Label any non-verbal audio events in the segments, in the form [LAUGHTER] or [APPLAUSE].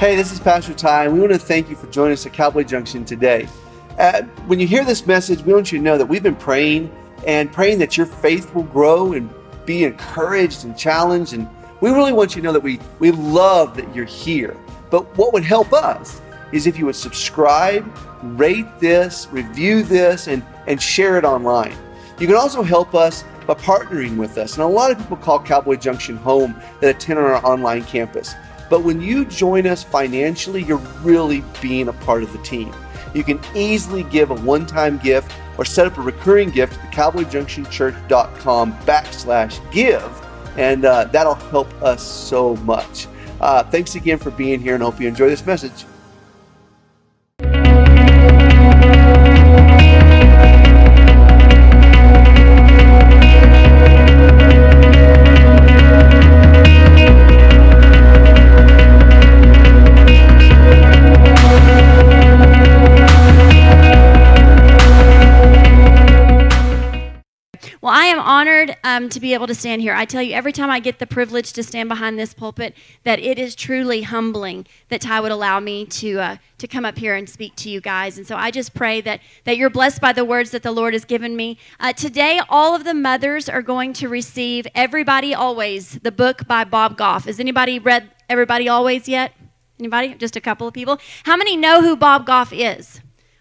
Hey, this is Pastor Ty, and we want to thank you for joining us at Cowboy Junction today. Uh, when you hear this message, we want you to know that we've been praying and praying that your faith will grow and be encouraged and challenged. And we really want you to know that we, we love that you're here. But what would help us is if you would subscribe, rate this, review this, and, and share it online. You can also help us by partnering with us. And a lot of people call Cowboy Junction home that attend on our online campus. But when you join us financially, you're really being a part of the team. You can easily give a one time gift or set up a recurring gift at thecowboyjunctionchurch.com backslash give, and uh, that'll help us so much. Uh, thanks again for being here and hope you enjoy this message. Well, I am honored um, to be able to stand here. I tell you, every time I get the privilege to stand behind this pulpit, that it is truly humbling that Ty would allow me to uh, to come up here and speak to you guys. And so I just pray that that you're blessed by the words that the Lord has given me. Uh, today, all of the mothers are going to receive "Everybody Always," the book by Bob Goff. Has anybody read "Everybody Always" yet? Anybody? Just a couple of people. How many know who Bob Goff is?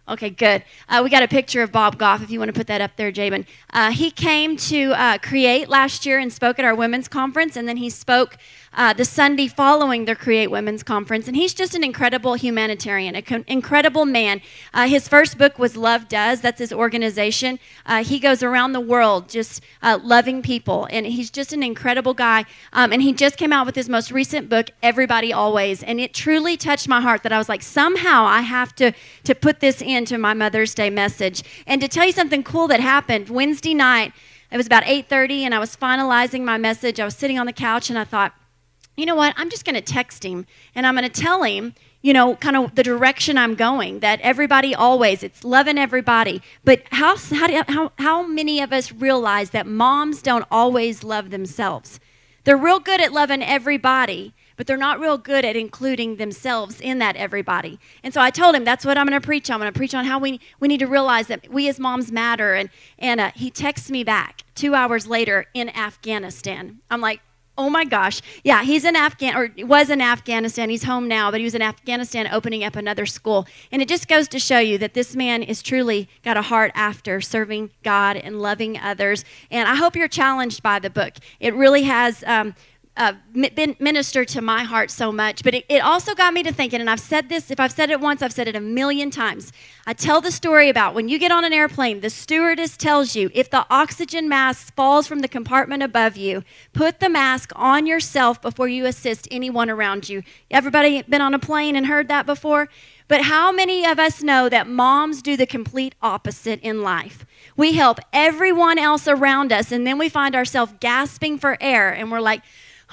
Okay, good. Uh, we got a picture of Bob Goff if you want to put that up there, Jabin. Uh, he came to uh, Create last year and spoke at our women's conference, and then he spoke uh, the Sunday following the Create Women's Conference. And he's just an incredible humanitarian, an co- incredible man. Uh, his first book was Love Does, that's his organization. Uh, he goes around the world just uh, loving people, and he's just an incredible guy. Um, and he just came out with his most recent book, Everybody Always. And it truly touched my heart that I was like, somehow I have to, to put this into my Mother's Day message. And to tell you something cool that happened, Wednesday night, it was about 8:30 and I was finalizing my message. I was sitting on the couch and I thought, you know what? I'm just going to text him and I'm going to tell him, you know, kind of the direction I'm going. That everybody always, it's loving everybody. But how, how, how, how many of us realize that moms don't always love themselves? They're real good at loving everybody, but they're not real good at including themselves in that everybody. And so I told him that's what I'm going to preach. I'm going to preach on how we, we need to realize that we as moms matter. And, and uh, he texts me back two hours later in Afghanistan. I'm like, oh my gosh. Yeah, he's in Afghan or was in Afghanistan. He's home now, but he was in Afghanistan opening up another school. And it just goes to show you that this man is truly got a heart after serving God and loving others. And I hope you're challenged by the book. It really has um, uh, ministered to my heart so much. But it, it also got me to thinking, and I've said this, if I've said it once, I've said it a million times. I tell the story about when you get on an airplane, the stewardess tells you if the oxygen mask falls from the compartment above you, put the mask on yourself before you assist anyone around you. Everybody been on a plane and heard that before? But how many of us know that moms do the complete opposite in life? We help everyone else around us, and then we find ourselves gasping for air, and we're like,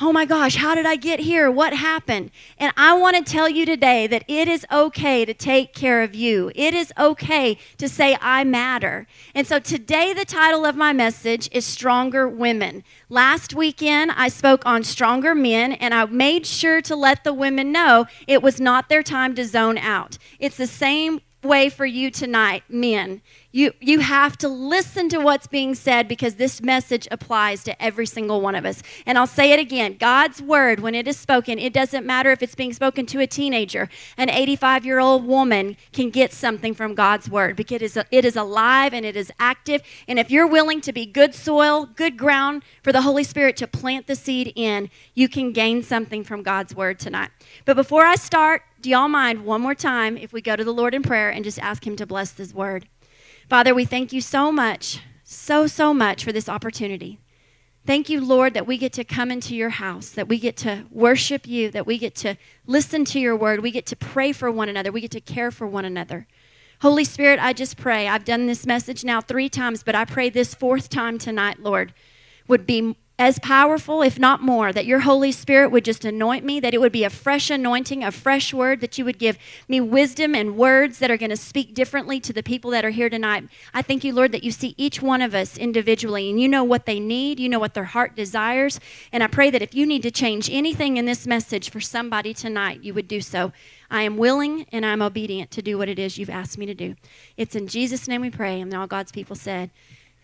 oh my gosh, how did I get here? What happened? And I want to tell you today that it is okay to take care of you. It is okay to say, I matter. And so today, the title of my message is Stronger Women. Last weekend, I spoke on stronger men, and I made sure to let the women know it was not their time to zone out. It's the same way for you tonight, men. You, you have to listen to what's being said because this message applies to every single one of us. And I'll say it again God's word, when it is spoken, it doesn't matter if it's being spoken to a teenager. An 85 year old woman can get something from God's word because it is, it is alive and it is active. And if you're willing to be good soil, good ground for the Holy Spirit to plant the seed in, you can gain something from God's word tonight. But before I start, do y'all mind one more time if we go to the Lord in prayer and just ask Him to bless this word? Father, we thank you so much, so, so much for this opportunity. Thank you, Lord, that we get to come into your house, that we get to worship you, that we get to listen to your word, we get to pray for one another, we get to care for one another. Holy Spirit, I just pray. I've done this message now three times, but I pray this fourth time tonight, Lord, would be as powerful, if not more, that your Holy Spirit would just anoint me, that it would be a fresh anointing, a fresh word, that you would give me wisdom and words that are going to speak differently to the people that are here tonight. I thank you, Lord, that you see each one of us individually and you know what they need, you know what their heart desires. And I pray that if you need to change anything in this message for somebody tonight, you would do so. I am willing and I'm obedient to do what it is you've asked me to do. It's in Jesus' name we pray. And all God's people said,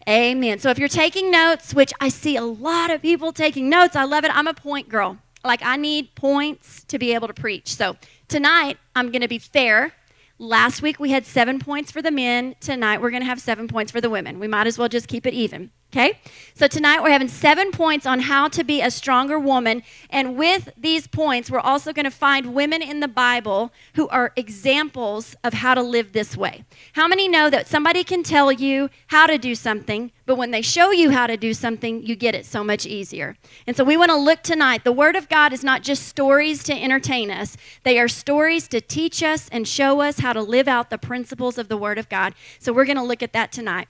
Amen. So if you're taking notes, which I see a lot of people taking notes, I love it. I'm a point girl. Like I need points to be able to preach. So tonight I'm going to be fair. Last week we had seven points for the men. Tonight we're going to have seven points for the women. We might as well just keep it even. Okay? So tonight we're having seven points on how to be a stronger woman. And with these points, we're also going to find women in the Bible who are examples of how to live this way. How many know that somebody can tell you how to do something, but when they show you how to do something, you get it so much easier? And so we want to look tonight. The Word of God is not just stories to entertain us, they are stories to teach us and show us how to live out the principles of the Word of God. So we're going to look at that tonight.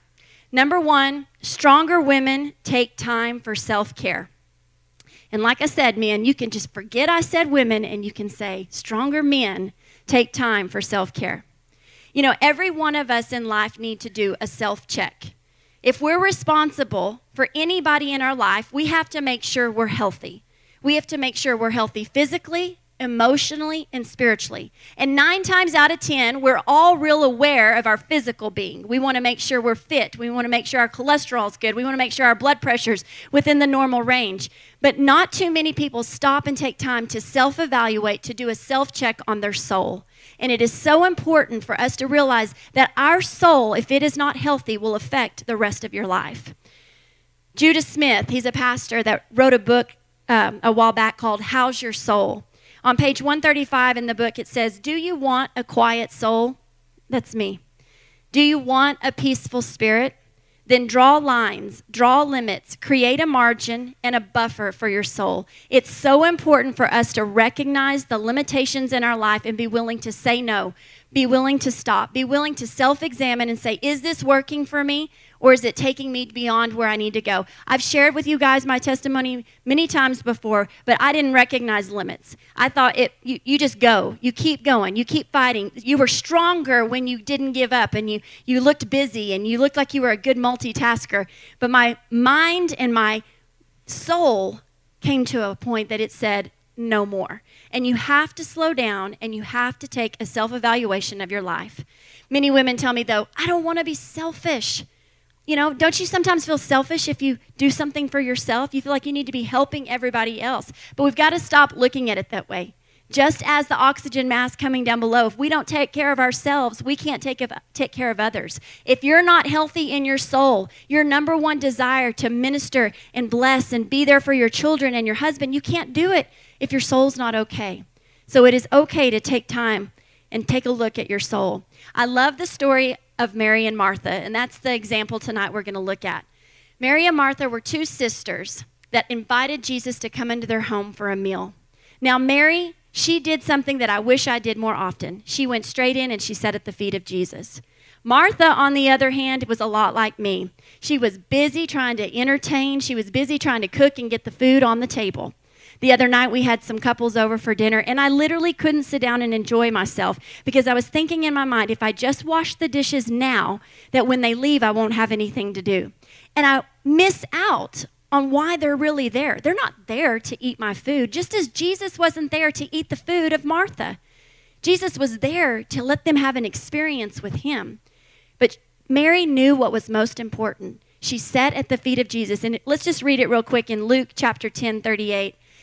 Number one, stronger women take time for self care. And like I said, men, you can just forget I said women and you can say stronger men take time for self care. You know, every one of us in life need to do a self check. If we're responsible for anybody in our life, we have to make sure we're healthy. We have to make sure we're healthy physically, emotionally, and spiritually. And nine times out of 10, we're all real aware of our physical being. We want to make sure we're fit. We want to make sure our cholesterol's good. We want to make sure our blood pressure's within the normal range. But not too many people stop and take time to self evaluate, to do a self check on their soul. And it is so important for us to realize that our soul, if it is not healthy, will affect the rest of your life. Judah Smith, he's a pastor that wrote a book um, a while back called How's Your Soul? On page 135 in the book, it says, Do you want a quiet soul? That's me. Do you want a peaceful spirit? Then draw lines, draw limits, create a margin and a buffer for your soul. It's so important for us to recognize the limitations in our life and be willing to say no, be willing to stop, be willing to self examine and say, Is this working for me? Or is it taking me beyond where I need to go? I've shared with you guys my testimony many times before, but I didn't recognize limits. I thought it you, you just go. You keep going. You keep fighting. You were stronger when you didn't give up and you you looked busy and you looked like you were a good multitasker. But my mind and my soul came to a point that it said no more. And you have to slow down and you have to take a self evaluation of your life. Many women tell me, though, I don't want to be selfish. You know, don't you sometimes feel selfish if you do something for yourself? You feel like you need to be helping everybody else. But we've got to stop looking at it that way. Just as the oxygen mask coming down below, if we don't take care of ourselves, we can't take, of, take care of others. If you're not healthy in your soul, your number one desire to minister and bless and be there for your children and your husband, you can't do it if your soul's not okay. So it is okay to take time and take a look at your soul. I love the story of Mary and Martha, and that's the example tonight we're going to look at. Mary and Martha were two sisters that invited Jesus to come into their home for a meal. Now, Mary, she did something that I wish I did more often. She went straight in and she sat at the feet of Jesus. Martha, on the other hand, was a lot like me. She was busy trying to entertain, she was busy trying to cook and get the food on the table. The other night, we had some couples over for dinner, and I literally couldn't sit down and enjoy myself because I was thinking in my mind, if I just wash the dishes now, that when they leave, I won't have anything to do. And I miss out on why they're really there. They're not there to eat my food, just as Jesus wasn't there to eat the food of Martha. Jesus was there to let them have an experience with him. But Mary knew what was most important. She sat at the feet of Jesus. And let's just read it real quick in Luke chapter 10, 38.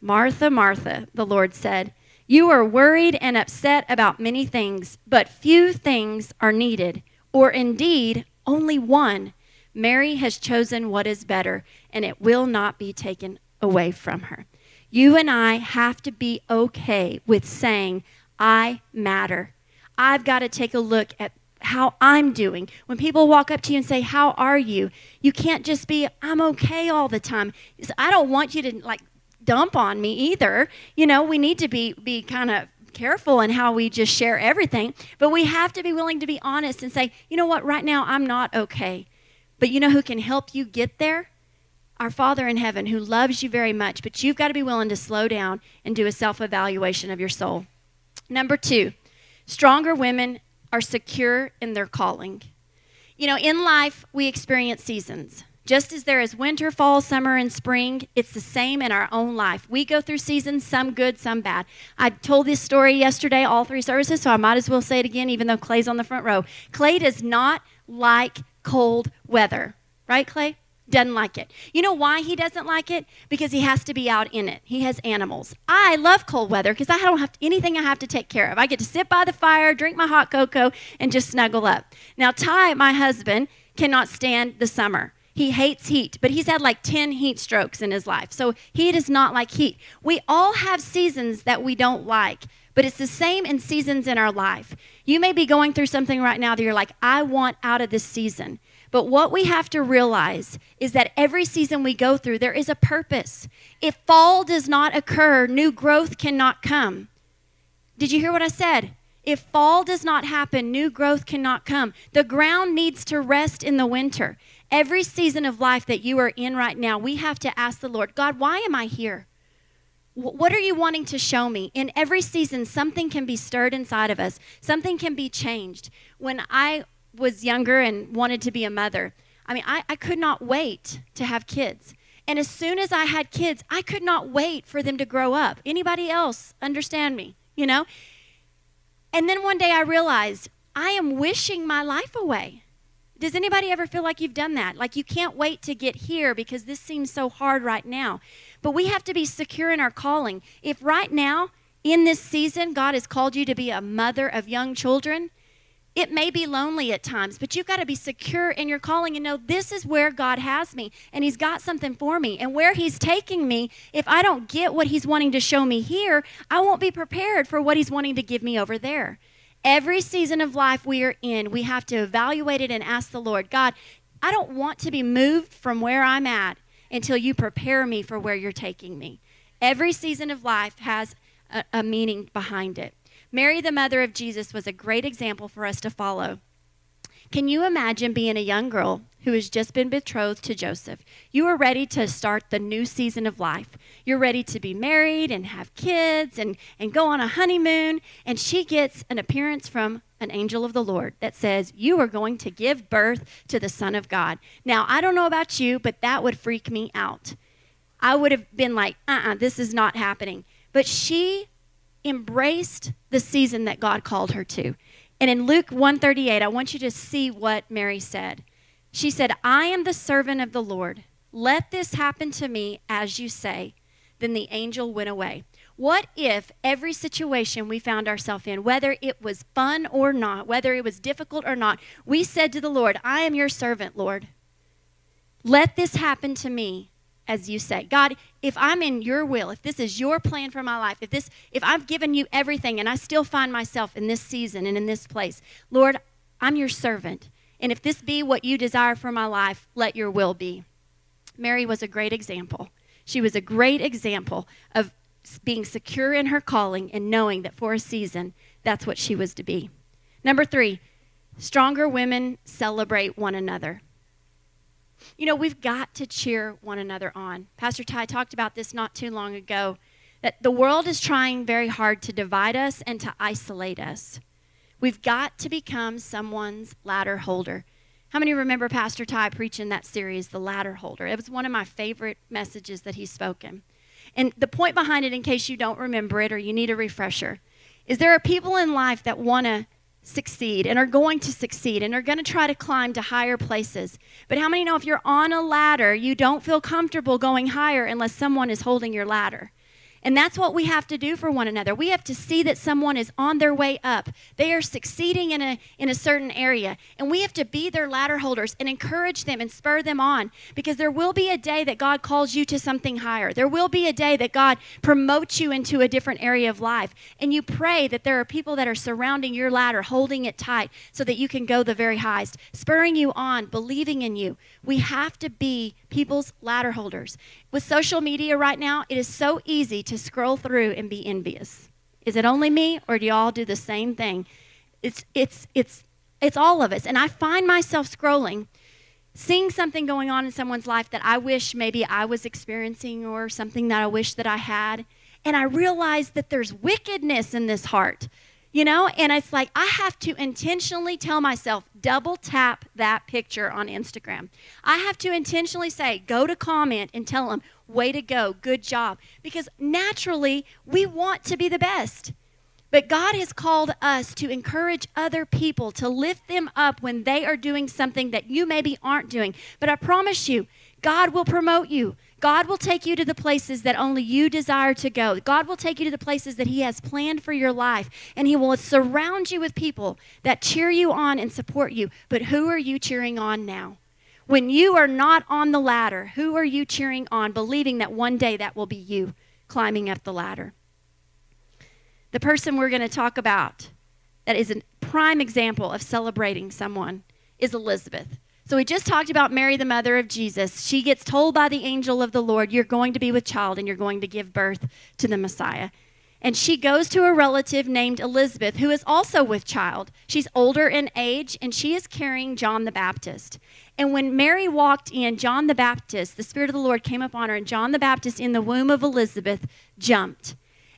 Martha, Martha, the Lord said, you are worried and upset about many things, but few things are needed, or indeed only one. Mary has chosen what is better, and it will not be taken away from her. You and I have to be okay with saying, I matter. I've got to take a look at how I'm doing. When people walk up to you and say, How are you? You can't just be, I'm okay all the time. I don't want you to like dump on me either. You know, we need to be, be kind of careful in how we just share everything, but we have to be willing to be honest and say, you know what, right now I'm not okay. But you know who can help you get there? Our Father in heaven who loves you very much, but you've got to be willing to slow down and do a self evaluation of your soul. Number two, stronger women are secure in their calling. You know, in life, we experience seasons. Just as there is winter, fall, summer, and spring, it's the same in our own life. We go through seasons, some good, some bad. I told this story yesterday, all three services, so I might as well say it again, even though Clay's on the front row. Clay does not like cold weather, right, Clay? doesn't like it. You know why he doesn't like it? Because he has to be out in it. He has animals. I love cold weather because I don't have anything I have to take care of. I get to sit by the fire, drink my hot cocoa, and just snuggle up. Now, Ty, my husband, cannot stand the summer. He hates heat, but he's had like 10 heat strokes in his life. So he does not like heat. We all have seasons that we don't like, but it's the same in seasons in our life. You may be going through something right now that you're like, I want out of this season. But what we have to realize is that every season we go through, there is a purpose. If fall does not occur, new growth cannot come. Did you hear what I said? If fall does not happen, new growth cannot come. The ground needs to rest in the winter. Every season of life that you are in right now, we have to ask the Lord, God, why am I here? What are you wanting to show me? In every season, something can be stirred inside of us, something can be changed. When I was younger and wanted to be a mother, I mean, I, I could not wait to have kids. And as soon as I had kids, I could not wait for them to grow up. Anybody else understand me? You know? And then one day I realized I am wishing my life away. Does anybody ever feel like you've done that? Like you can't wait to get here because this seems so hard right now. But we have to be secure in our calling. If right now, in this season, God has called you to be a mother of young children, it may be lonely at times, but you've got to be secure in your calling and know this is where God has me and He's got something for me. And where He's taking me, if I don't get what He's wanting to show me here, I won't be prepared for what He's wanting to give me over there. Every season of life we are in, we have to evaluate it and ask the Lord, God, I don't want to be moved from where I'm at until you prepare me for where you're taking me. Every season of life has a, a meaning behind it. Mary, the mother of Jesus, was a great example for us to follow. Can you imagine being a young girl who has just been betrothed to Joseph? You are ready to start the new season of life. You're ready to be married and have kids and, and go on a honeymoon. And she gets an appearance from an angel of the Lord that says, You are going to give birth to the Son of God. Now, I don't know about you, but that would freak me out. I would have been like, uh uh-uh, uh this is not happening. But she embraced the season that God called her to. And in Luke 138, I want you to see what Mary said. She said, I am the servant of the Lord. Let this happen to me as you say. Then the angel went away. What if every situation we found ourselves in, whether it was fun or not, whether it was difficult or not, we said to the Lord, I am your servant, Lord. Let this happen to me as you say. God, if I'm in your will, if this is your plan for my life, if this if I've given you everything and I still find myself in this season and in this place, Lord, I'm your servant. And if this be what you desire for my life, let your will be. Mary was a great example. She was a great example of being secure in her calling and knowing that for a season, that's what she was to be. Number three, stronger women celebrate one another. You know, we've got to cheer one another on. Pastor Ty talked about this not too long ago that the world is trying very hard to divide us and to isolate us. We've got to become someone's ladder holder. How many remember Pastor Ty preaching that series, The Ladder Holder? It was one of my favorite messages that he's spoken. And the point behind it, in case you don't remember it or you need a refresher, is there are people in life that want to succeed and are going to succeed and are going to try to climb to higher places. But how many know if you're on a ladder, you don't feel comfortable going higher unless someone is holding your ladder? And that's what we have to do for one another. We have to see that someone is on their way up. They are succeeding in a, in a certain area. And we have to be their ladder holders and encourage them and spur them on because there will be a day that God calls you to something higher. There will be a day that God promotes you into a different area of life. And you pray that there are people that are surrounding your ladder, holding it tight so that you can go the very highest, spurring you on, believing in you. We have to be people's ladder holders. With social media right now, it is so easy to scroll through and be envious. Is it only me or do y'all do the same thing? It's it's it's it's all of us. And I find myself scrolling seeing something going on in someone's life that I wish maybe I was experiencing or something that I wish that I had. And I realize that there's wickedness in this heart you know and it's like i have to intentionally tell myself double tap that picture on instagram. I have to intentionally say go to comment and tell them way to go good job. Because naturally we want to be the best. But god has called us to encourage other people to lift them up when they are doing something that you maybe aren't doing. But i promise you god will promote you God will take you to the places that only you desire to go. God will take you to the places that He has planned for your life. And He will surround you with people that cheer you on and support you. But who are you cheering on now? When you are not on the ladder, who are you cheering on, believing that one day that will be you climbing up the ladder? The person we're going to talk about that is a prime example of celebrating someone is Elizabeth. So we just talked about Mary, the mother of Jesus. She gets told by the angel of the Lord, You're going to be with child and you're going to give birth to the Messiah. And she goes to a relative named Elizabeth, who is also with child. She's older in age, and she is carrying John the Baptist. And when Mary walked in, John the Baptist, the Spirit of the Lord came upon her, and John the Baptist in the womb of Elizabeth jumped.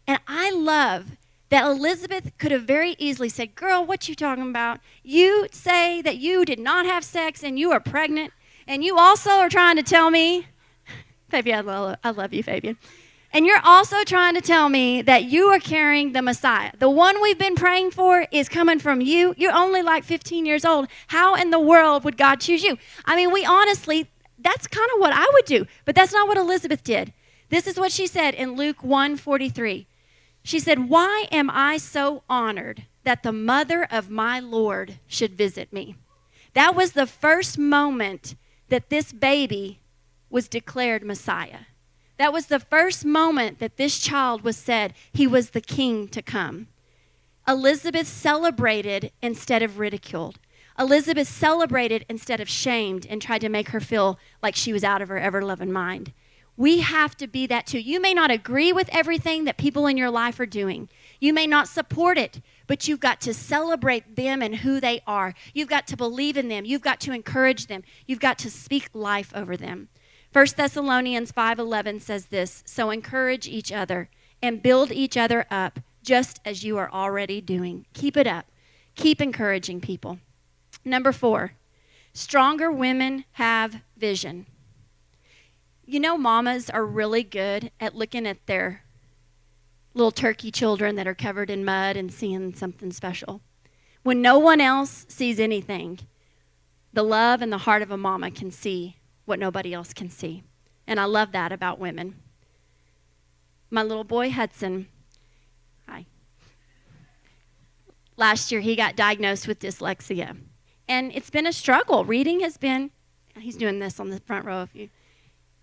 And I love that Elizabeth could have very easily said, Girl, what you talking about? You say that you did not have sex and you are pregnant, and you also are trying to tell me, [LAUGHS] Fabian, I love, I love you, Fabian. And you're also trying to tell me that you are carrying the Messiah. The one we've been praying for is coming from you. You're only like 15 years old. How in the world would God choose you? I mean, we honestly, that's kind of what I would do, but that's not what Elizabeth did. This is what she said in Luke 1 43. She said, Why am I so honored that the mother of my Lord should visit me? That was the first moment that this baby was declared Messiah. That was the first moment that this child was said he was the king to come. Elizabeth celebrated instead of ridiculed. Elizabeth celebrated instead of shamed and tried to make her feel like she was out of her ever loving mind. We have to be that too. You may not agree with everything that people in your life are doing. You may not support it, but you've got to celebrate them and who they are. You've got to believe in them. You've got to encourage them. You've got to speak life over them. 1 Thessalonians 5:11 says this, so encourage each other and build each other up just as you are already doing. Keep it up. Keep encouraging people. Number 4. Stronger women have vision you know, mamas are really good at looking at their little turkey children that are covered in mud and seeing something special. When no one else sees anything, the love and the heart of a mama can see what nobody else can see. And I love that about women. My little boy Hudson, hi. Last year he got diagnosed with dyslexia. And it's been a struggle. Reading has been, he's doing this on the front row of you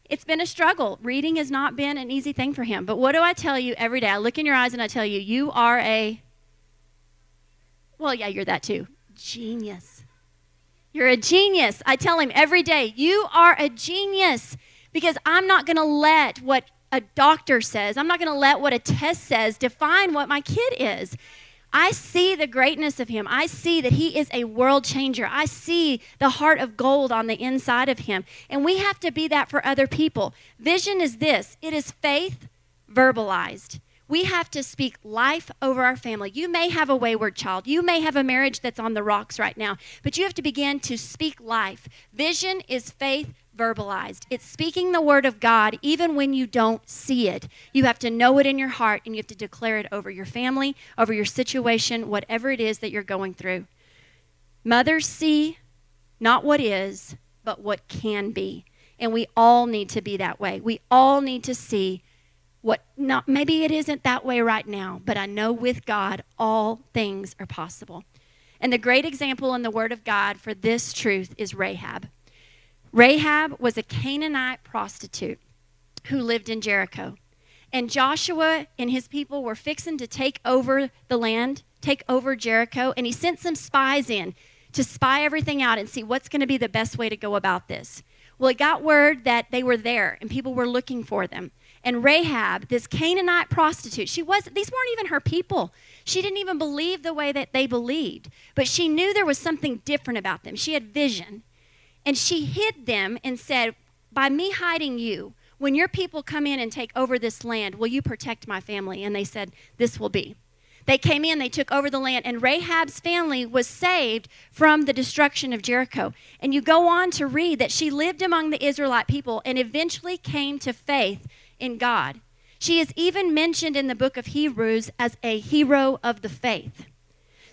it's been a struggle. Reading has not been an easy thing for him. But what do I tell you every day? I look in your eyes and I tell you, you are a, well, yeah, you're that too. Genius. You're a genius. I tell him every day, you are a genius because I'm not going to let what a doctor says, I'm not going to let what a test says define what my kid is. I see the greatness of him. I see that he is a world changer. I see the heart of gold on the inside of him. And we have to be that for other people. Vision is this it is faith verbalized. We have to speak life over our family. You may have a wayward child. You may have a marriage that's on the rocks right now, but you have to begin to speak life. Vision is faith verbalized. It's speaking the word of God even when you don't see it. You have to know it in your heart and you have to declare it over your family, over your situation, whatever it is that you're going through. Mothers see not what is, but what can be. And we all need to be that way. We all need to see What not maybe it isn't that way right now, but I know with God all things are possible. And the great example in the word of God for this truth is Rahab. Rahab was a Canaanite prostitute who lived in Jericho. And Joshua and his people were fixing to take over the land, take over Jericho, and he sent some spies in to spy everything out and see what's going to be the best way to go about this. Well, it got word that they were there and people were looking for them. And Rahab, this Canaanite prostitute, she was these weren't even her people. She didn't even believe the way that they believed, but she knew there was something different about them. She had vision. And she hid them and said, "By me hiding you, when your people come in and take over this land, will you protect my family?" And they said, "This will be." They came in, they took over the land, and Rahab's family was saved from the destruction of Jericho. And you go on to read that she lived among the Israelite people and eventually came to faith in God. She is even mentioned in the book of Hebrews as a hero of the faith.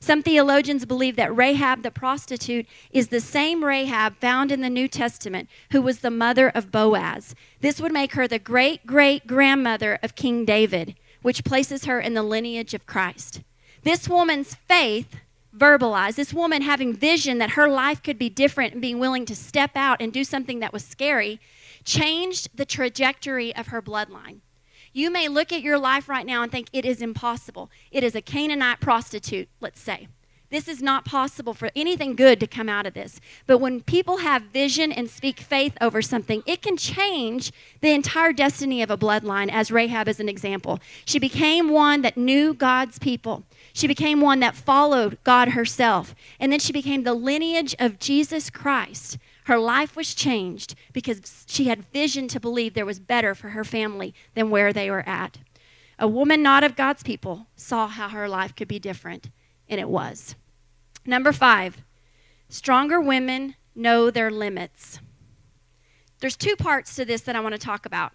Some theologians believe that Rahab the prostitute is the same Rahab found in the New Testament who was the mother of Boaz. This would make her the great great grandmother of King David, which places her in the lineage of Christ. This woman's faith verbalized, this woman having vision that her life could be different and being willing to step out and do something that was scary, changed the trajectory of her bloodline. You may look at your life right now and think it is impossible. It is a Canaanite prostitute, let's say. This is not possible for anything good to come out of this. But when people have vision and speak faith over something, it can change the entire destiny of a bloodline, as Rahab is an example. She became one that knew God's people, she became one that followed God herself. And then she became the lineage of Jesus Christ. Her life was changed because she had vision to believe there was better for her family than where they were at. A woman not of God's people saw how her life could be different, and it was. Number five, stronger women know their limits. There's two parts to this that I want to talk about.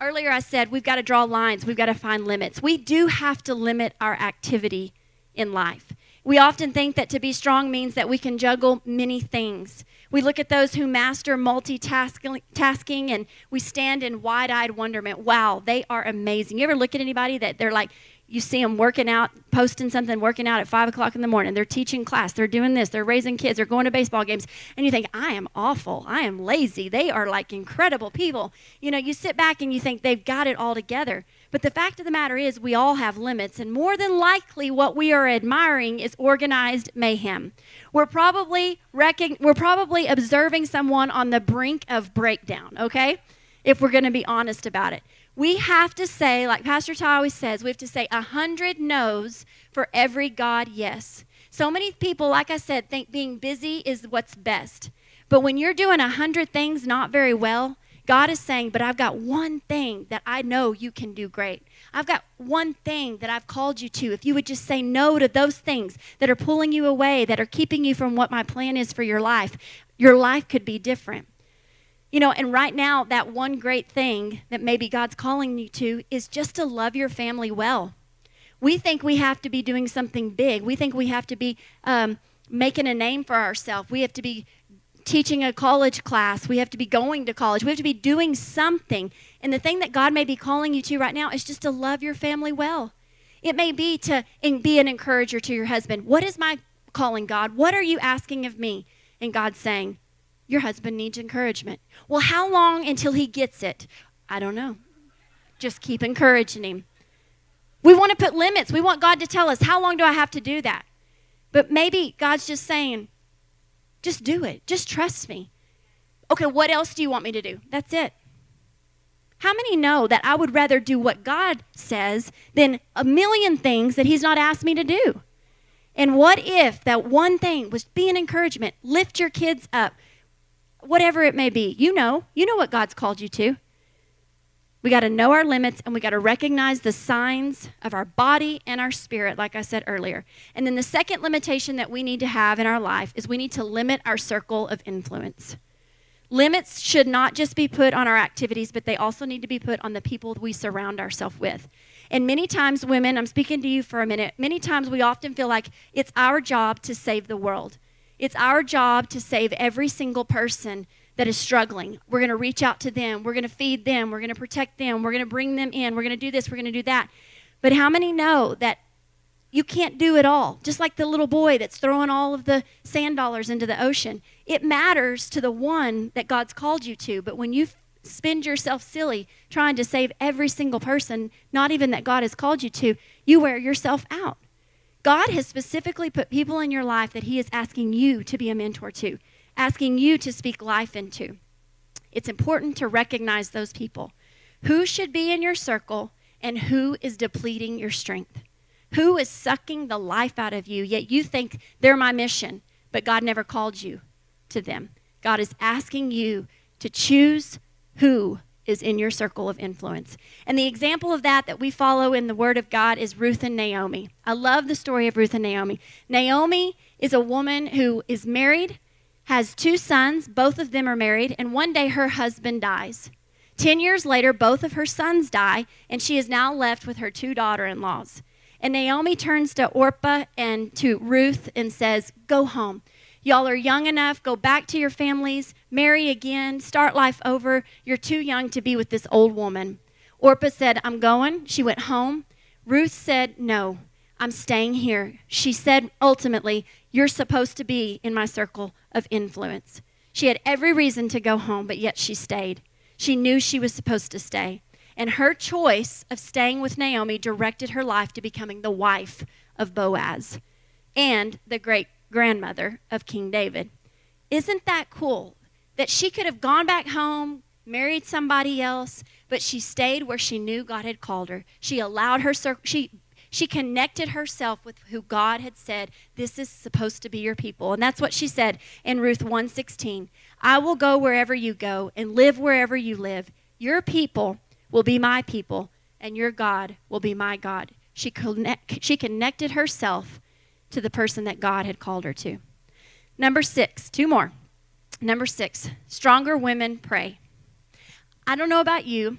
Earlier, I said we've got to draw lines, we've got to find limits. We do have to limit our activity in life. We often think that to be strong means that we can juggle many things. We look at those who master multitasking and we stand in wide eyed wonderment. Wow, they are amazing. You ever look at anybody that they're like, you see them working out, posting something, working out at five o'clock in the morning. They're teaching class, they're doing this, they're raising kids, they're going to baseball games. And you think, I am awful. I am lazy. They are like incredible people. You know, you sit back and you think they've got it all together. But the fact of the matter is, we all have limits, and more than likely, what we are admiring is organized mayhem. We're probably recon- we're probably observing someone on the brink of breakdown. Okay, if we're going to be honest about it, we have to say, like Pastor Ty always says, we have to say a hundred no's for every God yes. So many people, like I said, think being busy is what's best. But when you're doing a hundred things not very well, God is saying, But I've got one thing that I know you can do great. I've got one thing that I've called you to. If you would just say no to those things that are pulling you away, that are keeping you from what my plan is for your life, your life could be different. You know, and right now, that one great thing that maybe God's calling you to is just to love your family well. We think we have to be doing something big. We think we have to be um, making a name for ourselves. We have to be teaching a college class. We have to be going to college. We have to be doing something. And the thing that God may be calling you to right now is just to love your family well. It may be to be an encourager to your husband. What is my calling, God? What are you asking of me? And God's saying, Your husband needs encouragement. Well, how long until he gets it? I don't know. Just keep encouraging him. We want to put limits. We want God to tell us, How long do I have to do that? But maybe God's just saying, just do it. Just trust me. Okay, what else do you want me to do? That's it. How many know that I would rather do what God says than a million things that He's not asked me to do? And what if that one thing was be an encouragement, lift your kids up, whatever it may be? You know, you know what God's called you to. We got to know our limits and we got to recognize the signs of our body and our spirit, like I said earlier. And then the second limitation that we need to have in our life is we need to limit our circle of influence. Limits should not just be put on our activities, but they also need to be put on the people we surround ourselves with. And many times, women, I'm speaking to you for a minute, many times we often feel like it's our job to save the world. It's our job to save every single person that is struggling. We're going to reach out to them. We're going to feed them. We're going to protect them. We're going to bring them in. We're going to do this. We're going to do that. But how many know that you can't do it all? Just like the little boy that's throwing all of the sand dollars into the ocean. It matters to the one that God's called you to. But when you spend yourself silly trying to save every single person, not even that God has called you to, you wear yourself out. God has specifically put people in your life that He is asking you to be a mentor to asking you to speak life into. It's important to recognize those people. Who should be in your circle and who is depleting your strength? Who is sucking the life out of you, yet you think they're my mission, but God never called you to them? God is asking you to choose who is in your circle of influence. And the example of that that we follow in the Word of God is Ruth and Naomi. I love the story of Ruth and Naomi. Naomi is a woman who is married has two sons, both of them are married, and one day her husband dies. Ten years later, both of her sons die, and she is now left with her two daughter in laws. And Naomi turns to Orpah and to Ruth and says, Go home. Y'all are young enough, go back to your families, marry again, start life over. You're too young to be with this old woman. Orpah said, I'm going. She went home. Ruth said, No, I'm staying here. She said ultimately, You're supposed to be in my circle of influence. She had every reason to go home, but yet she stayed. She knew she was supposed to stay. And her choice of staying with Naomi directed her life to becoming the wife of Boaz and the great grandmother of King David. Isn't that cool? That she could have gone back home, married somebody else, but she stayed where she knew God had called her. She allowed her, she she connected herself with who God had said, this is supposed to be your people. And that's what she said in Ruth 1:16. I will go wherever you go and live wherever you live. Your people will be my people and your God will be my God. She connect, she connected herself to the person that God had called her to. Number 6, two more. Number 6, stronger women pray. I don't know about you,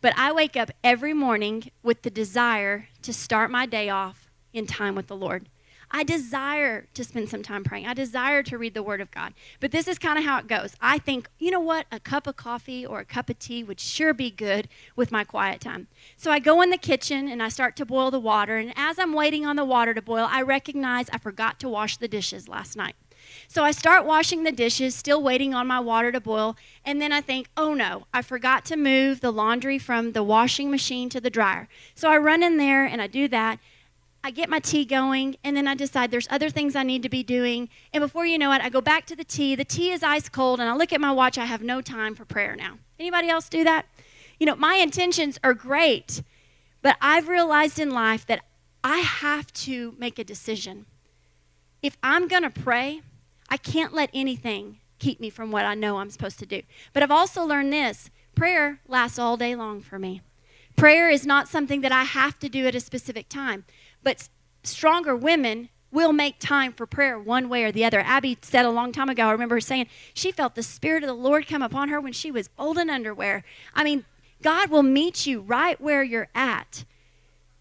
but I wake up every morning with the desire to start my day off in time with the Lord. I desire to spend some time praying. I desire to read the Word of God. But this is kind of how it goes. I think, you know what? A cup of coffee or a cup of tea would sure be good with my quiet time. So I go in the kitchen and I start to boil the water. And as I'm waiting on the water to boil, I recognize I forgot to wash the dishes last night. So I start washing the dishes, still waiting on my water to boil, and then I think, oh no, I forgot to move the laundry from the washing machine to the dryer. So I run in there and I do that. I get my tea going, and then I decide there's other things I need to be doing. And before you know it, I go back to the tea. The tea is ice cold, and I look at my watch. I have no time for prayer now. Anybody else do that? You know, my intentions are great, but I've realized in life that I have to make a decision. If I'm going to pray, I can't let anything keep me from what I know I'm supposed to do. But I've also learned this prayer lasts all day long for me. Prayer is not something that I have to do at a specific time, but stronger women will make time for prayer one way or the other. Abby said a long time ago, I remember her saying, she felt the Spirit of the Lord come upon her when she was old in underwear. I mean, God will meet you right where you're at.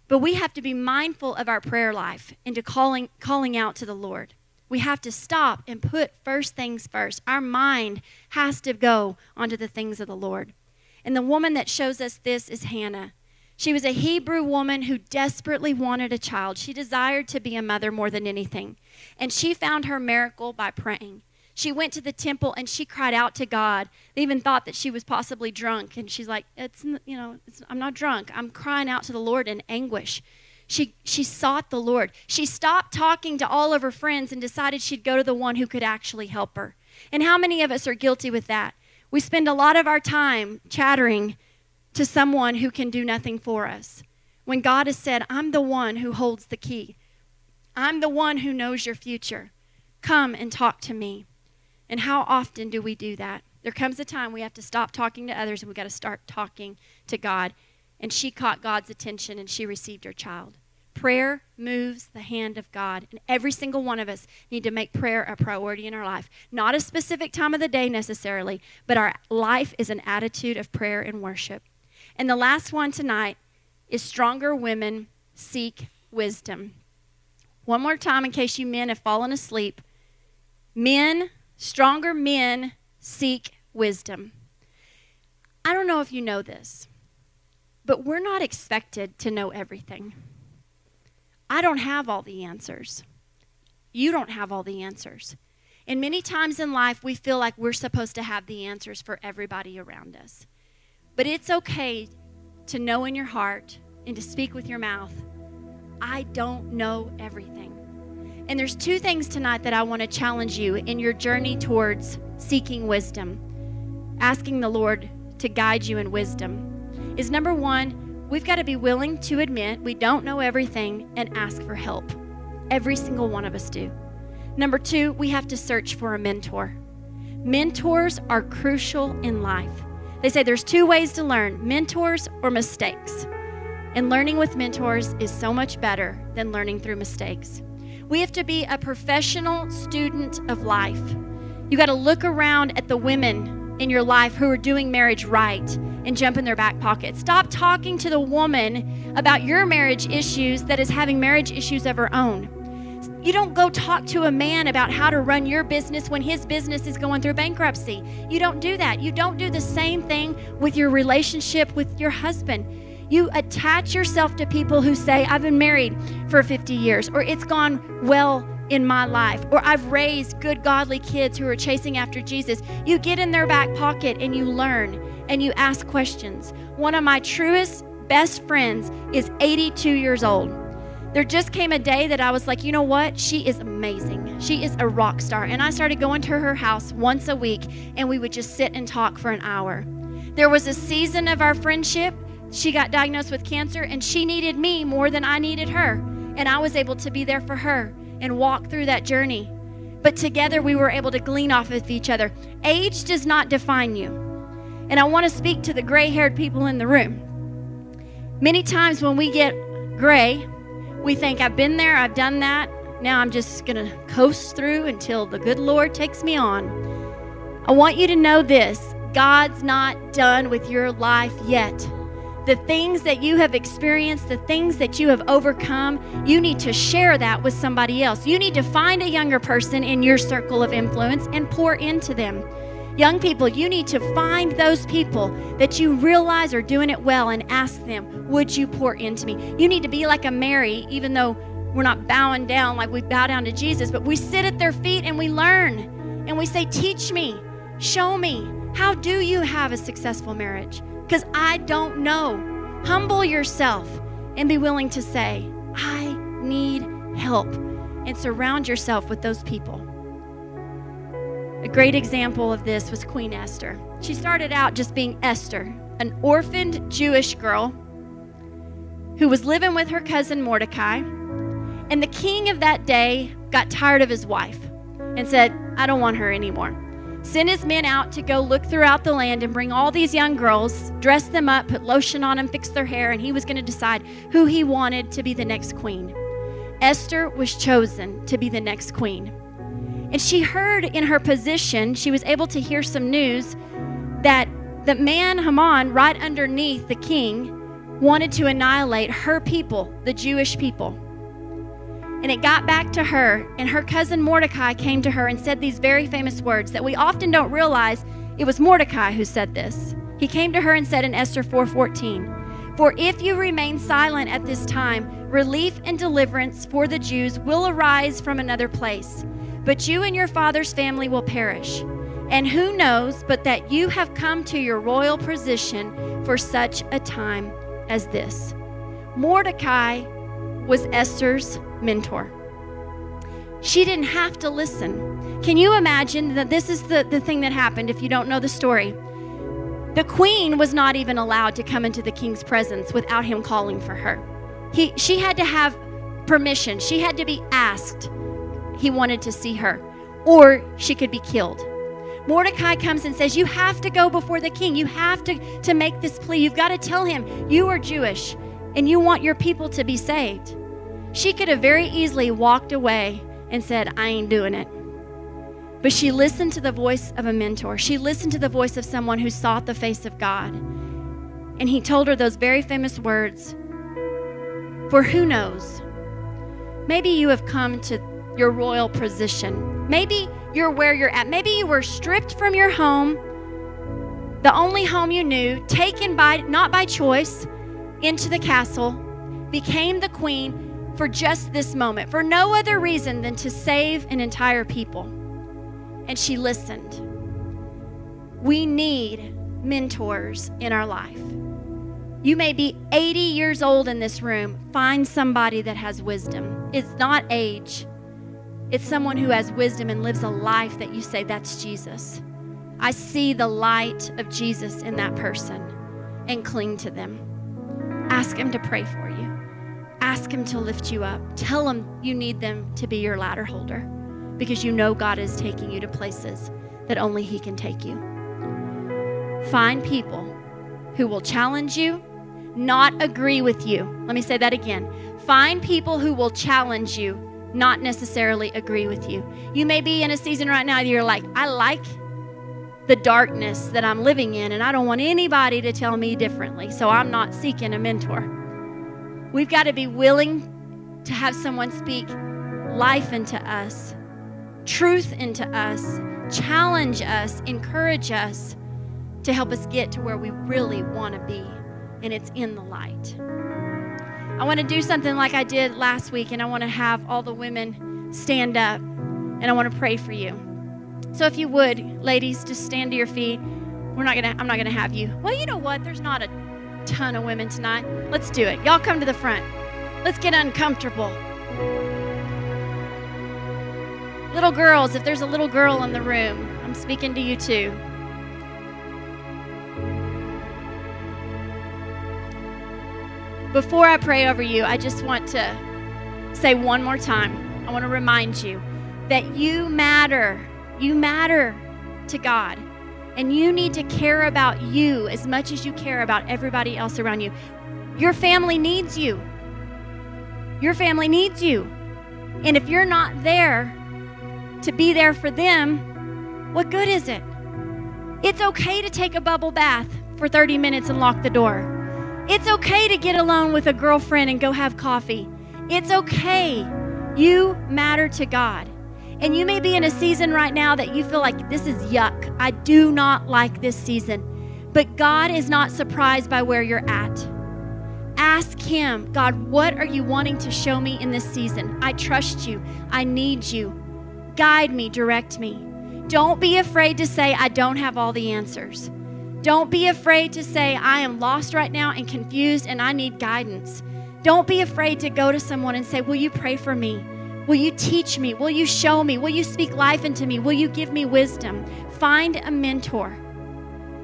But we have to be mindful of our prayer life and to calling, calling out to the Lord. We have to stop and put first things first. Our mind has to go onto the things of the Lord. And the woman that shows us this is Hannah. She was a Hebrew woman who desperately wanted a child. She desired to be a mother more than anything. And she found her miracle by praying. She went to the temple and she cried out to God. They even thought that she was possibly drunk. And she's like, it's, you know, it's, I'm not drunk. I'm crying out to the Lord in anguish. She, she sought the Lord. She stopped talking to all of her friends and decided she'd go to the one who could actually help her. And how many of us are guilty with that? We spend a lot of our time chattering to someone who can do nothing for us. When God has said, I'm the one who holds the key, I'm the one who knows your future. Come and talk to me. And how often do we do that? There comes a time we have to stop talking to others and we got to start talking to God and she caught God's attention and she received her child. Prayer moves the hand of God, and every single one of us need to make prayer a priority in our life. Not a specific time of the day necessarily, but our life is an attitude of prayer and worship. And the last one tonight is stronger women seek wisdom. One more time, in case you men have fallen asleep. Men, stronger men seek wisdom. I don't know if you know this, but we're not expected to know everything. I don't have all the answers. You don't have all the answers. And many times in life, we feel like we're supposed to have the answers for everybody around us. But it's okay to know in your heart and to speak with your mouth, I don't know everything. And there's two things tonight that I want to challenge you in your journey towards seeking wisdom, asking the Lord to guide you in wisdom. Is number one, we've got to be willing to admit we don't know everything and ask for help. Every single one of us do. Number two, we have to search for a mentor. Mentors are crucial in life. They say there's two ways to learn mentors or mistakes. And learning with mentors is so much better than learning through mistakes. We have to be a professional student of life. You got to look around at the women in your life who are doing marriage right and jump in their back pocket. Stop talking to the woman about your marriage issues that is having marriage issues of her own. You don't go talk to a man about how to run your business when his business is going through bankruptcy. You don't do that. You don't do the same thing with your relationship with your husband. You attach yourself to people who say, I've been married for 50 years, or it's gone well in my life, or I've raised good, godly kids who are chasing after Jesus. You get in their back pocket and you learn and you ask questions. One of my truest, best friends is 82 years old. There just came a day that I was like, you know what? She is amazing. She is a rock star. And I started going to her house once a week, and we would just sit and talk for an hour. There was a season of our friendship. She got diagnosed with cancer, and she needed me more than I needed her. And I was able to be there for her and walk through that journey. But together we were able to glean off of each other. Age does not define you. And I want to speak to the gray haired people in the room. Many times when we get gray, we think, I've been there, I've done that. Now I'm just going to coast through until the good Lord takes me on. I want you to know this God's not done with your life yet. The things that you have experienced, the things that you have overcome, you need to share that with somebody else. You need to find a younger person in your circle of influence and pour into them. Young people, you need to find those people that you realize are doing it well and ask them, Would you pour into me? You need to be like a Mary, even though we're not bowing down like we bow down to Jesus, but we sit at their feet and we learn and we say, Teach me, show me. How do you have a successful marriage? Because I don't know. Humble yourself and be willing to say, I need help, and surround yourself with those people. A great example of this was Queen Esther. She started out just being Esther, an orphaned Jewish girl who was living with her cousin Mordecai. And the king of that day got tired of his wife and said, I don't want her anymore. Sent his men out to go look throughout the land and bring all these young girls, dress them up, put lotion on them, fix their hair, and he was going to decide who he wanted to be the next queen. Esther was chosen to be the next queen. And she heard in her position, she was able to hear some news that the man Haman, right underneath the king, wanted to annihilate her people, the Jewish people. And it got back to her, and her cousin Mordecai came to her and said these very famous words that we often don't realize it was Mordecai who said this. He came to her and said in Esther 4:14, "For if you remain silent at this time, relief and deliverance for the Jews will arise from another place." but you and your father's family will perish. And who knows but that you have come to your royal position for such a time as this? Mordecai was Esther's mentor. She didn't have to listen. Can you imagine that this is the, the thing that happened if you don't know the story? The queen was not even allowed to come into the king's presence without him calling for her. He, she had to have permission, she had to be asked he wanted to see her, or she could be killed. Mordecai comes and says, You have to go before the king. You have to, to make this plea. You've got to tell him you are Jewish and you want your people to be saved. She could have very easily walked away and said, I ain't doing it. But she listened to the voice of a mentor. She listened to the voice of someone who sought the face of God. And he told her those very famous words For who knows? Maybe you have come to your royal position. Maybe you're where you're at. Maybe you were stripped from your home the only home you knew, taken by not by choice into the castle, became the queen for just this moment, for no other reason than to save an entire people. And she listened. We need mentors in our life. You may be 80 years old in this room. Find somebody that has wisdom. It's not age, it's someone who has wisdom and lives a life that you say, that's Jesus. I see the light of Jesus in that person and cling to them. Ask Him to pray for you. Ask Him to lift you up. Tell Him you need them to be your ladder holder because you know God is taking you to places that only He can take you. Find people who will challenge you, not agree with you. Let me say that again. Find people who will challenge you, not necessarily agree with you. You may be in a season right now that you're like, I like the darkness that I'm living in, and I don't want anybody to tell me differently, so I'm not seeking a mentor. We've got to be willing to have someone speak life into us, truth into us, challenge us, encourage us to help us get to where we really want to be, and it's in the light. I want to do something like I did last week, and I want to have all the women stand up, and I want to pray for you. So if you would, ladies, just stand to your feet. We're not gonna I'm not gonna have you. Well, you know what? There's not a ton of women tonight. Let's do it. Y'all come to the front. Let's get uncomfortable. Little girls, if there's a little girl in the room, I'm speaking to you too. Before I pray over you, I just want to say one more time. I want to remind you that you matter. You matter to God. And you need to care about you as much as you care about everybody else around you. Your family needs you. Your family needs you. And if you're not there to be there for them, what good is it? It's okay to take a bubble bath for 30 minutes and lock the door. It's okay to get alone with a girlfriend and go have coffee. It's okay. You matter to God. And you may be in a season right now that you feel like this is yuck. I do not like this season. But God is not surprised by where you're at. Ask Him, God, what are you wanting to show me in this season? I trust you. I need you. Guide me, direct me. Don't be afraid to say, I don't have all the answers. Don't be afraid to say, I am lost right now and confused and I need guidance. Don't be afraid to go to someone and say, Will you pray for me? Will you teach me? Will you show me? Will you speak life into me? Will you give me wisdom? Find a mentor.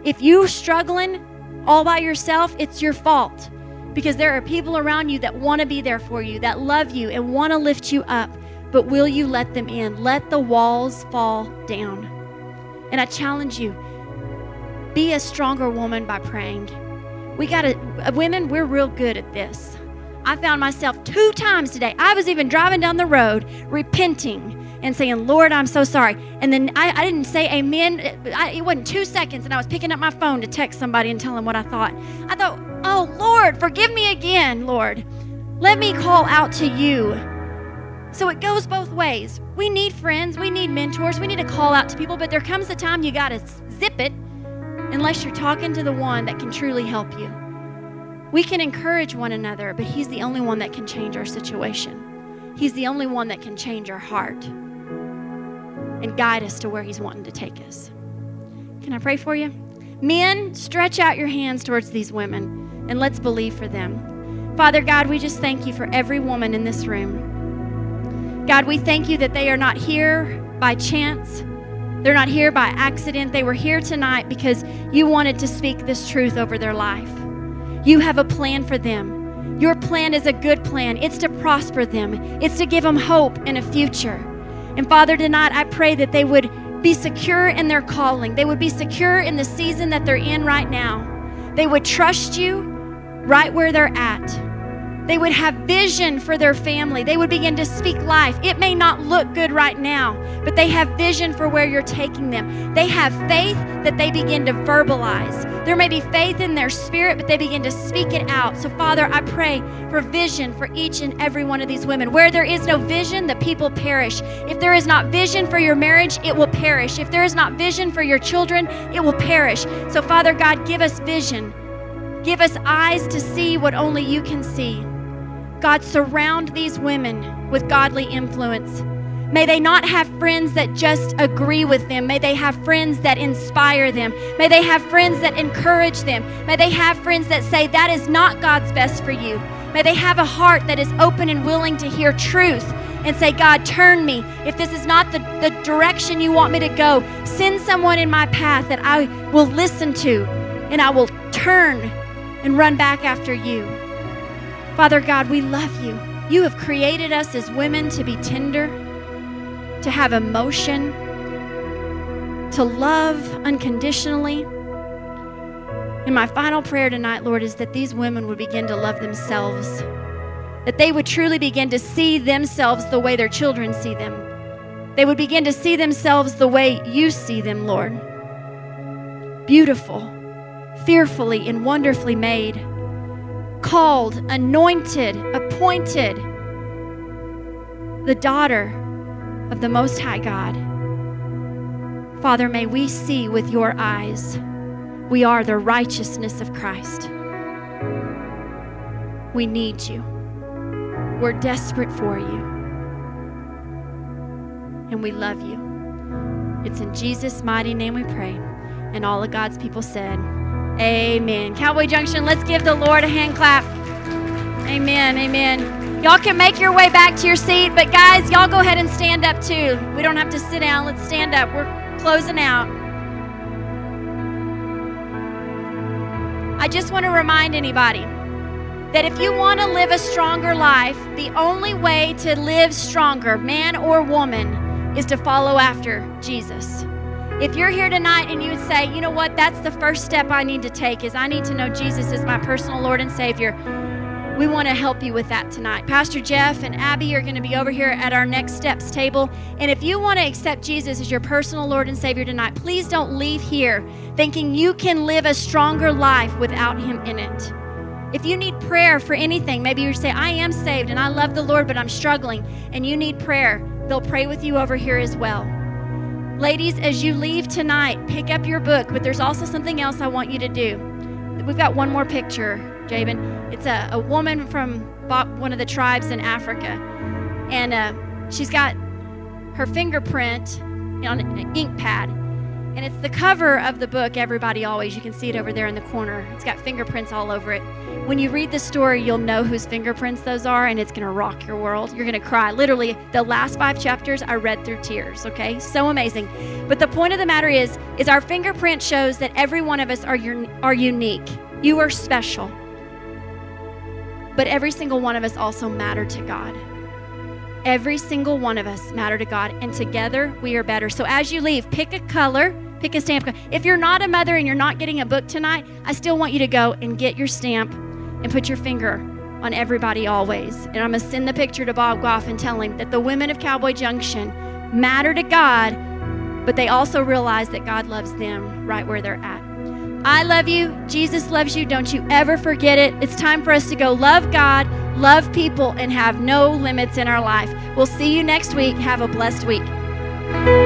If you're struggling all by yourself, it's your fault because there are people around you that want to be there for you, that love you, and want to lift you up. But will you let them in? Let the walls fall down. And I challenge you be a stronger woman by praying. We got to, uh, women, we're real good at this. I found myself two times today. I was even driving down the road repenting and saying, Lord, I'm so sorry. And then I, I didn't say amen. I, it wasn't two seconds, and I was picking up my phone to text somebody and tell them what I thought. I thought, oh, Lord, forgive me again, Lord. Let me call out to you. So it goes both ways. We need friends, we need mentors, we need to call out to people, but there comes a time you got to zip it unless you're talking to the one that can truly help you. We can encourage one another, but He's the only one that can change our situation. He's the only one that can change our heart and guide us to where He's wanting to take us. Can I pray for you? Men, stretch out your hands towards these women and let's believe for them. Father God, we just thank you for every woman in this room. God, we thank you that they are not here by chance. They're not here by accident. They were here tonight because you wanted to speak this truth over their life. You have a plan for them. Your plan is a good plan. It's to prosper them, it's to give them hope and a future. And Father, tonight I pray that they would be secure in their calling, they would be secure in the season that they're in right now. They would trust you right where they're at. They would have vision for their family. They would begin to speak life. It may not look good right now, but they have vision for where you're taking them. They have faith that they begin to verbalize. There may be faith in their spirit, but they begin to speak it out. So, Father, I pray for vision for each and every one of these women. Where there is no vision, the people perish. If there is not vision for your marriage, it will perish. If there is not vision for your children, it will perish. So, Father God, give us vision. Give us eyes to see what only you can see. God, surround these women with godly influence. May they not have friends that just agree with them. May they have friends that inspire them. May they have friends that encourage them. May they have friends that say, That is not God's best for you. May they have a heart that is open and willing to hear truth and say, God, turn me. If this is not the, the direction you want me to go, send someone in my path that I will listen to and I will turn and run back after you. Father God, we love you. You have created us as women to be tender, to have emotion, to love unconditionally. And my final prayer tonight, Lord, is that these women would begin to love themselves, that they would truly begin to see themselves the way their children see them. They would begin to see themselves the way you see them, Lord. Beautiful, fearfully and wonderfully made called, anointed, appointed, the daughter of the Most High God. Father, may we see with your eyes. We are the righteousness of Christ. We need you. We're desperate for you. And we love you. It's in Jesus' mighty name we pray. And all of God's people said, Amen. Cowboy Junction, let's give the Lord a hand clap. Amen. Amen. Y'all can make your way back to your seat, but guys, y'all go ahead and stand up too. We don't have to sit down. Let's stand up. We're closing out. I just want to remind anybody that if you want to live a stronger life, the only way to live stronger, man or woman, is to follow after Jesus. If you're here tonight and you would say, you know what, that's the first step I need to take is I need to know Jesus as my personal Lord and Savior. We want to help you with that tonight. Pastor Jeff and Abby are going to be over here at our next steps table. And if you want to accept Jesus as your personal Lord and Savior tonight, please don't leave here thinking you can live a stronger life without Him in it. If you need prayer for anything, maybe you say, I am saved and I love the Lord, but I'm struggling, and you need prayer, they'll pray with you over here as well. Ladies, as you leave tonight, pick up your book, but there's also something else I want you to do. We've got one more picture, Jabin. It's a, a woman from one of the tribes in Africa, and uh, she's got her fingerprint on an ink pad. And it's the cover of the book, Everybody Always. You can see it over there in the corner. It's got fingerprints all over it. When you read the story, you'll know whose fingerprints those are, and it's going to rock your world. You're going to cry. Literally, the last five chapters I read through tears, okay? So amazing. But the point of the matter is, is our fingerprint shows that every one of us are, are unique. You are special. But every single one of us also matter to God. Every single one of us matter to God, and together we are better. So as you leave, pick a color pick a stamp. If you're not a mother and you're not getting a book tonight, I still want you to go and get your stamp and put your finger on everybody always. And I'm going to send the picture to Bob Goff and tell him that the women of Cowboy Junction matter to God, but they also realize that God loves them right where they're at. I love you. Jesus loves you. Don't you ever forget it. It's time for us to go love God, love people, and have no limits in our life. We'll see you next week. Have a blessed week.